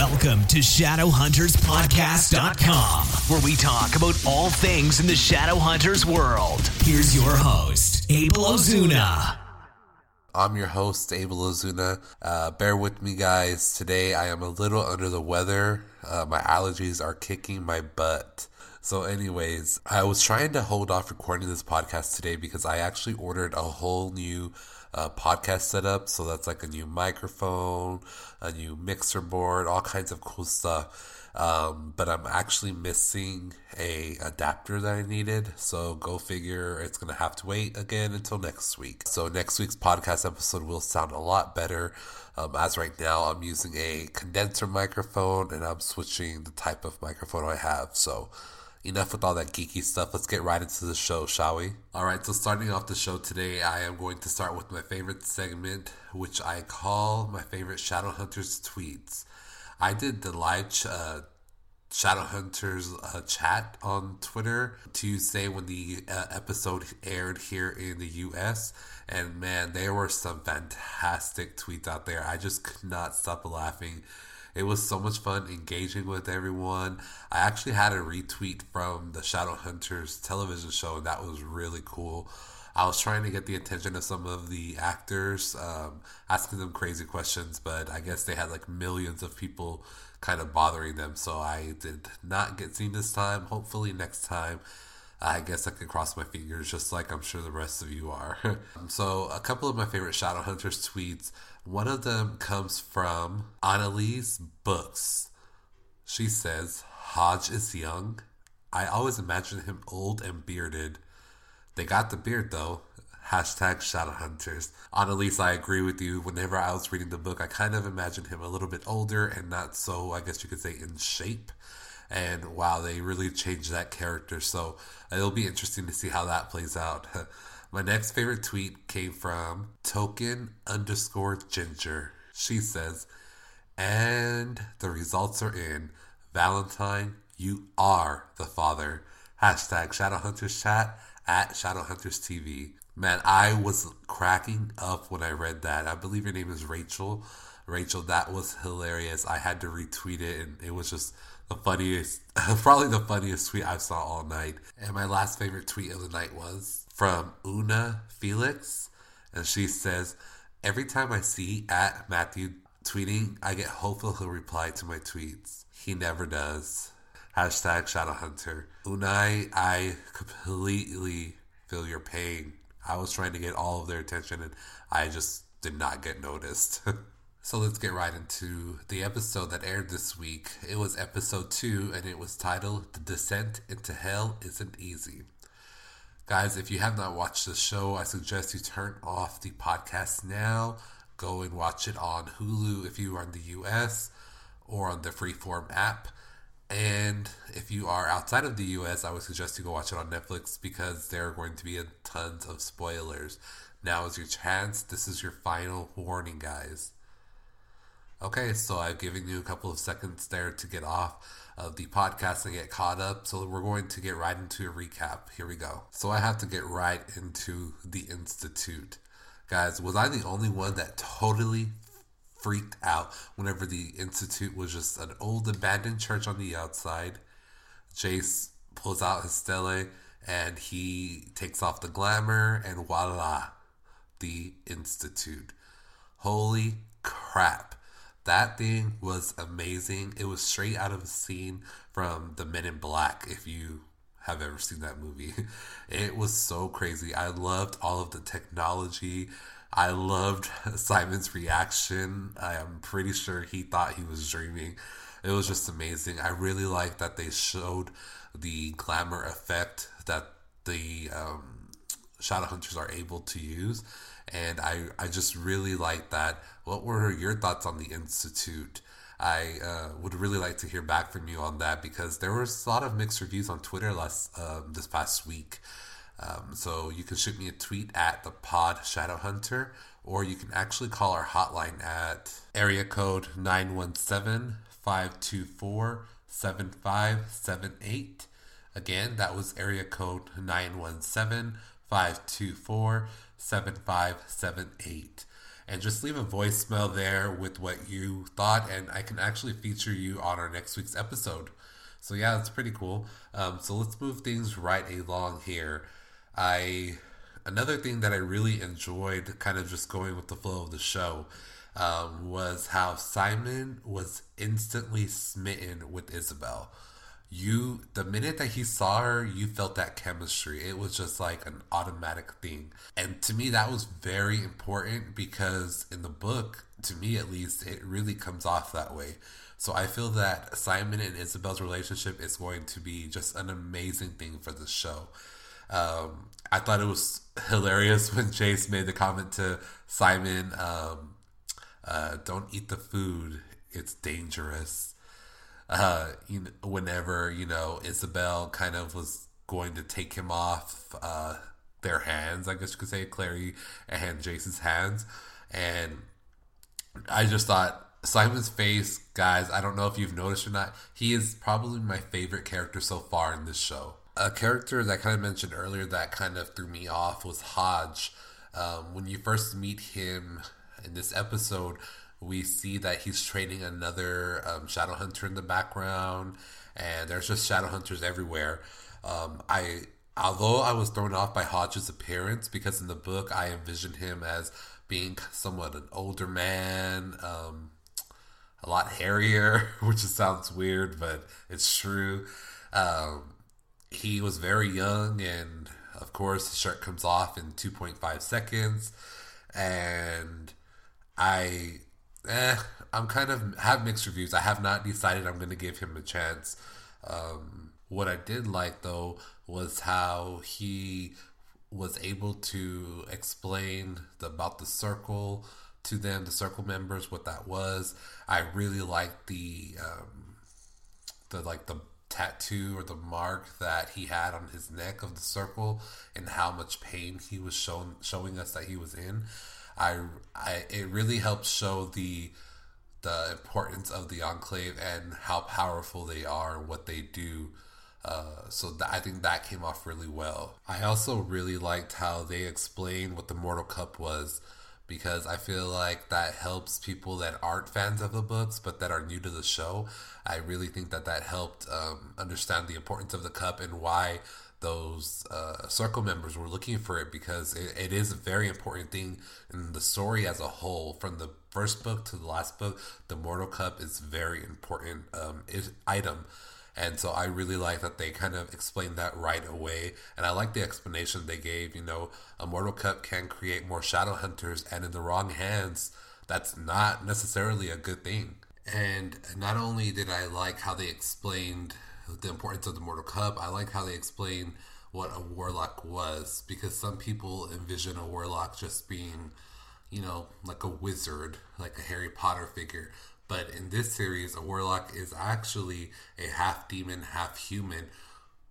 Welcome to ShadowHuntersPodcast.com, where we talk about all things in the Shadowhunters world. Here's your host, Abel Ozuna. I'm your host, Abel Ozuna. Uh, bear with me, guys. Today I am a little under the weather. Uh, my allergies are kicking my butt. So, anyways, I was trying to hold off recording this podcast today because I actually ordered a whole new uh, podcast setup. So that's like a new microphone, a new mixer board, all kinds of cool stuff. Um, but I'm actually missing a adapter that I needed. So go figure, it's gonna have to wait again until next week. So next week's podcast episode will sound a lot better. Um, as right now, I'm using a condenser microphone and I'm switching the type of microphone I have. So enough with all that geeky stuff. Let's get right into the show, shall we? All right, so starting off the show today, I am going to start with my favorite segment, which I call my favorite Shadowhunters tweets. I did the live ch- uh, Shadowhunters uh, chat on Twitter Tuesday when the uh, episode aired here in the US. And man, there were some fantastic tweets out there. I just could not stop laughing it was so much fun engaging with everyone. I actually had a retweet from the Shadowhunters television show, and that was really cool. I was trying to get the attention of some of the actors, um, asking them crazy questions, but I guess they had like millions of people kind of bothering them. So I did not get seen this time. Hopefully, next time, I guess I could cross my fingers just like I'm sure the rest of you are. so, a couple of my favorite Shadowhunters tweets one of them comes from Annalise Books. She says, Hodge is young. I always imagine him old and bearded. They got the beard though. Hashtag Shadowhunters. Annalise, I agree with you. Whenever I was reading the book, I kind of imagined him a little bit older and not so, I guess you could say, in shape. And wow, they really changed that character. So uh, it'll be interesting to see how that plays out. My next favorite tweet came from token underscore ginger. She says, and the results are in. Valentine, you are the father. Hashtag Shadowhunters chat at Shadowhunters TV. Man, I was cracking up when I read that. I believe your name is Rachel. Rachel, that was hilarious. I had to retweet it, and it was just the funniest, probably the funniest tweet I saw all night. And my last favorite tweet of the night was from Una Felix, and she says, Every time I see at Matthew tweeting, I get hopeful he'll reply to my tweets. He never does. Hashtag Shadowhunter. Unai, I completely feel your pain. I was trying to get all of their attention and I just did not get noticed. so let's get right into the episode that aired this week. It was episode 2 and it was titled The Descent into Hell Isn't Easy. Guys, if you have not watched the show, I suggest you turn off the podcast now. Go and watch it on Hulu if you are in the US or on the Freeform app. And if you are outside of the US, I would suggest you go watch it on Netflix because there are going to be a tons of spoilers. Now is your chance. This is your final warning, guys. Okay, so I've given you a couple of seconds there to get off of the podcast and get caught up. So we're going to get right into a recap. Here we go. So I have to get right into the Institute. Guys, was I the only one that totally freaked out whenever the Institute was just an old abandoned church on the outside? Jace pulls out his stele and he takes off the glamour and voila, the Institute. Holy crap. That thing was amazing. It was straight out of a scene from The Men in Black, if you have ever seen that movie. It was so crazy. I loved all of the technology. I loved Simon's reaction. I am pretty sure he thought he was dreaming. It was just amazing. I really liked that they showed the glamour effect that the um, shadow hunters are able to use and I I just really like that. What were your thoughts on the institute? I uh, would really like to hear back from you on that because there was a lot of mixed reviews on Twitter last um, this past week. Um, so you can shoot me a tweet at the Pod Shadow Hunter, or you can actually call our hotline at area code 917 524 7578. Again, that was area code 917 524 7578. and just leave a voicemail there with what you thought, and I can actually feature you on our next week's episode. So yeah, it's pretty cool. Um, so let's move things right along here. I another thing that I really enjoyed, kind of just going with the flow of the show, um, was how Simon was instantly smitten with Isabelle. You, the minute that he saw her, you felt that chemistry. It was just like an automatic thing. And to me, that was very important because in the book, to me at least, it really comes off that way. So I feel that Simon and Isabelle's relationship is going to be just an amazing thing for the show. Um, I thought it was hilarious when Jace made the comment to Simon, um, uh, "Don't eat the food; it's dangerous." Uh, you know, whenever you know Isabelle kind of was going to take him off uh, their hands, I guess you could say, Clary and Jace's hands, and I just thought Simon's face, guys. I don't know if you've noticed or not. He is probably my favorite character so far in this show a character that I kind of mentioned earlier that kind of threw me off was Hodge. Um, when you first meet him in this episode, we see that he's training another um, shadow hunter in the background, and there's just shadow hunters everywhere. Um, I although I was thrown off by Hodge's appearance because in the book I envisioned him as being somewhat an older man, um, a lot hairier, which sounds weird, but it's true. Um, he was very young, and of course, the shirt comes off in 2.5 seconds. And I, eh, I'm kind of have mixed reviews. I have not decided I'm going to give him a chance. Um, what I did like though was how he was able to explain the, about the circle to them, the circle members, what that was. I really liked the um, the like the tattoo or the mark that he had on his neck of the circle and how much pain he was showing showing us that he was in I, I it really helps show the the importance of the enclave and how powerful they are and what they do uh, so th- I think that came off really well. I also really liked how they explained what the Mortal Cup was because I feel like that helps people that aren't fans of the books but that are new to the show. I really think that that helped um, understand the importance of the cup and why those uh, circle members were looking for it because it, it is a very important thing in the story as a whole. From the first book to the last book, the Mortal Cup is very important um, item and so I really like that they kind of explained that right away. And I like the explanation they gave. You know, a Mortal Cup can create more Shadow Hunters, and in the wrong hands, that's not necessarily a good thing. And not only did I like how they explained the importance of the Mortal Cup, I like how they explain what a warlock was because some people envision a warlock just being, you know, like a wizard, like a Harry Potter figure. But in this series, a warlock is actually a half demon, half human,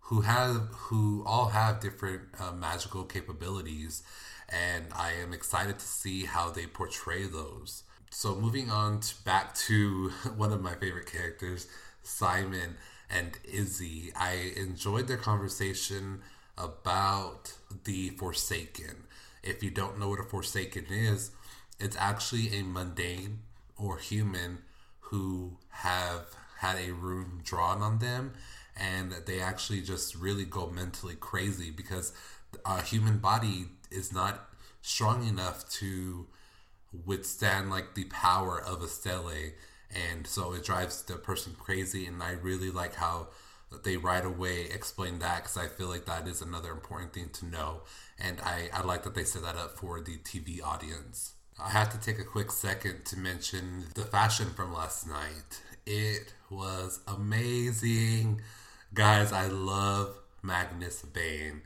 who have who all have different uh, magical capabilities, and I am excited to see how they portray those. So moving on to, back to one of my favorite characters, Simon and Izzy. I enjoyed their conversation about the Forsaken. If you don't know what a Forsaken is, it's actually a mundane or human who have had a rune drawn on them and they actually just really go mentally crazy because a human body is not strong enough to withstand like the power of a stele and so it drives the person crazy and i really like how they right away explain that because i feel like that is another important thing to know and I, I like that they set that up for the tv audience I have to take a quick second to mention the fashion from last night. It was amazing. Guys, I love Magnus Bane.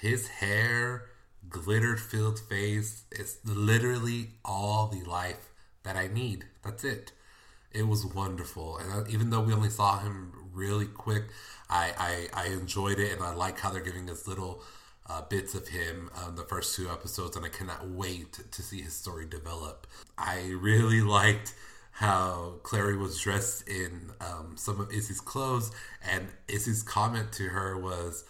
His hair, glitter filled face, it's literally all the life that I need. That's it. It was wonderful. And even though we only saw him really quick, I, I, I enjoyed it and I like how they're giving us little uh, bits of him um, the first two episodes, and I cannot wait to see his story develop. I really liked how Clary was dressed in um, some of Izzy's clothes, and Izzy's comment to her was,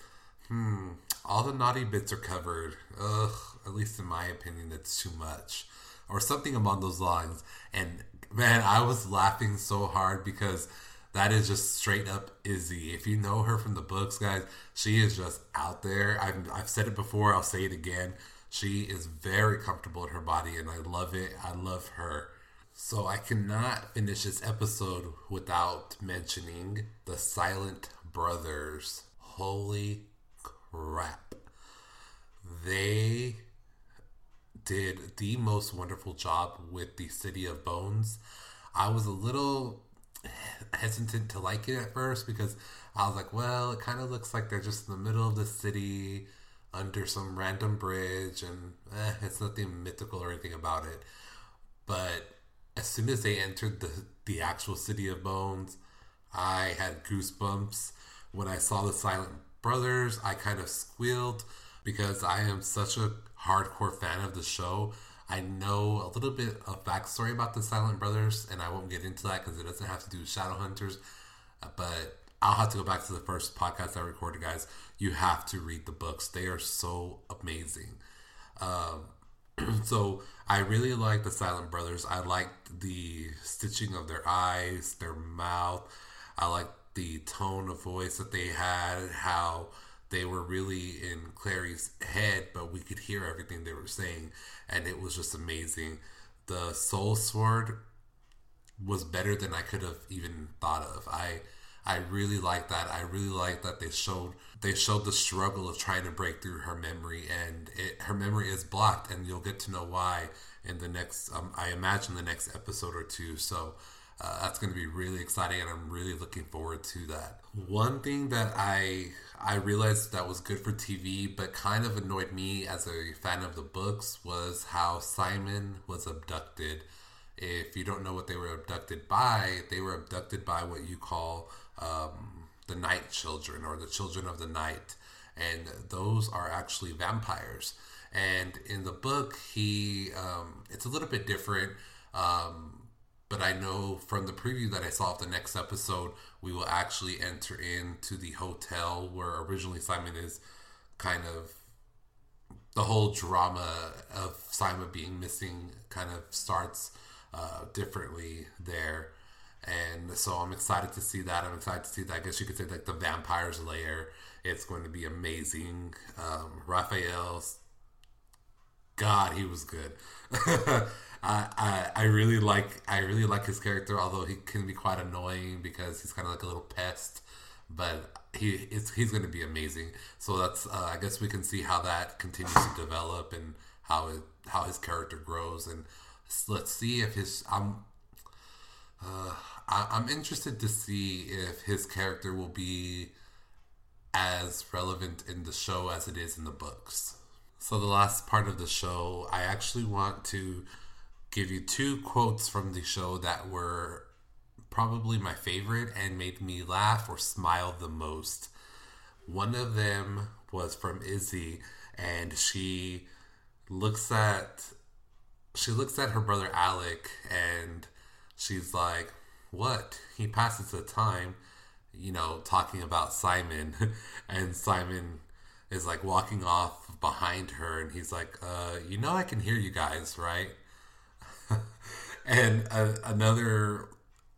"Hmm, all the naughty bits are covered. Ugh, at least in my opinion, it's too much." Or something along those lines. And man, I was laughing so hard because that is just straight up Izzy. If you know her from the books, guys, she is just out there. I've, I've said it before, I'll say it again. She is very comfortable in her body, and I love it. I love her. So I cannot finish this episode without mentioning the Silent Brothers. Holy crap. They did the most wonderful job with the City of Bones. I was a little hesitant to like it at first because I was like, well, it kind of looks like they're just in the middle of the city under some random bridge and eh, it's nothing mythical or anything about it. But as soon as they entered the, the actual City of Bones, I had goosebumps. When I saw the Silent Brothers, I kind of squealed because I am such a hardcore fan of the show. I know a little bit of backstory about the Silent Brothers, and I won't get into that because it doesn't have to do with Shadowhunters. Uh, but I'll have to go back to the first podcast I recorded, guys. You have to read the books; they are so amazing. Um, so I really like the Silent Brothers. I liked the stitching of their eyes, their mouth. I liked the tone of voice that they had, how they were really in Clary's head, but we could hear everything they were saying, and it was just amazing. The Soul Sword was better than I could have even thought of. I I really like that. I really like that they showed they showed the struggle of trying to break through her memory, and it, her memory is blocked, and you'll get to know why in the next. Um, I imagine the next episode or two. So uh, that's going to be really exciting, and I'm really looking forward to that. One thing that I I realized that was good for TV, but kind of annoyed me as a fan of the books was how Simon was abducted. If you don't know what they were abducted by, they were abducted by what you call um, the Night Children or the Children of the Night, and those are actually vampires. And in the book, he um, it's a little bit different. Um, but I know from the preview that I saw of the next episode, we will actually enter into the hotel where originally Simon is kind of the whole drama of Simon being missing kind of starts uh, differently there. And so I'm excited to see that. I'm excited to see that. I guess you could say like the vampires layer. It's going to be amazing. Um, Raphael's God, he was good. I, I really like I really like his character, although he can be quite annoying because he's kind of like a little pest. But he he's going to be amazing. So that's uh, I guess we can see how that continues to develop and how it how his character grows and let's see if his I'm uh, I, I'm interested to see if his character will be as relevant in the show as it is in the books. So the last part of the show, I actually want to give you two quotes from the show that were probably my favorite and made me laugh or smile the most. One of them was from Izzy, and she looks at she looks at her brother Alec, and she's like, "What? He passes the time." You know, talking about Simon, and Simon is like walking off behind her, and he's like, uh, "You know, I can hear you guys, right?" And uh, another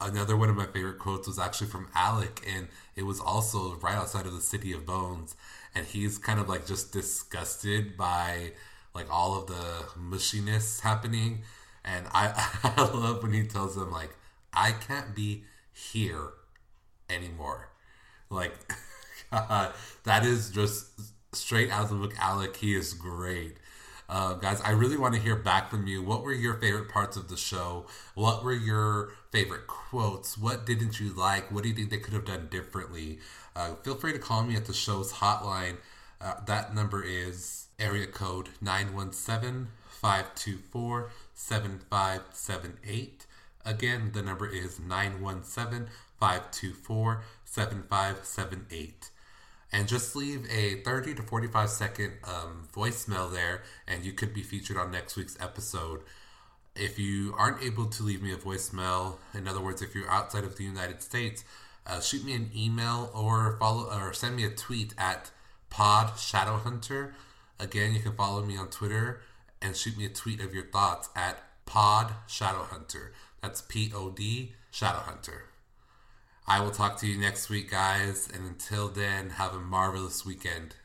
another one of my favorite quotes was actually from Alec, and it was also right outside of the city of Bones, and he's kind of like just disgusted by like all of the mushiness happening, and I I love when he tells them like I can't be here anymore, like God, that is just straight out of the book. Alec, he is great. Uh, guys, I really want to hear back from you. What were your favorite parts of the show? What were your favorite quotes? What didn't you like? What do you think they could have done differently? Uh, feel free to call me at the show's hotline. Uh, that number is area code 917 524 7578. Again, the number is 917 524 7578 and just leave a 30 to 45 second um, voicemail there and you could be featured on next week's episode if you aren't able to leave me a voicemail in other words if you're outside of the united states uh, shoot me an email or follow or send me a tweet at pod shadowhunter again you can follow me on twitter and shoot me a tweet of your thoughts at Pod Shadow Hunter. That's P O D Shadow Hunter. I will talk to you next week, guys. And until then, have a marvelous weekend.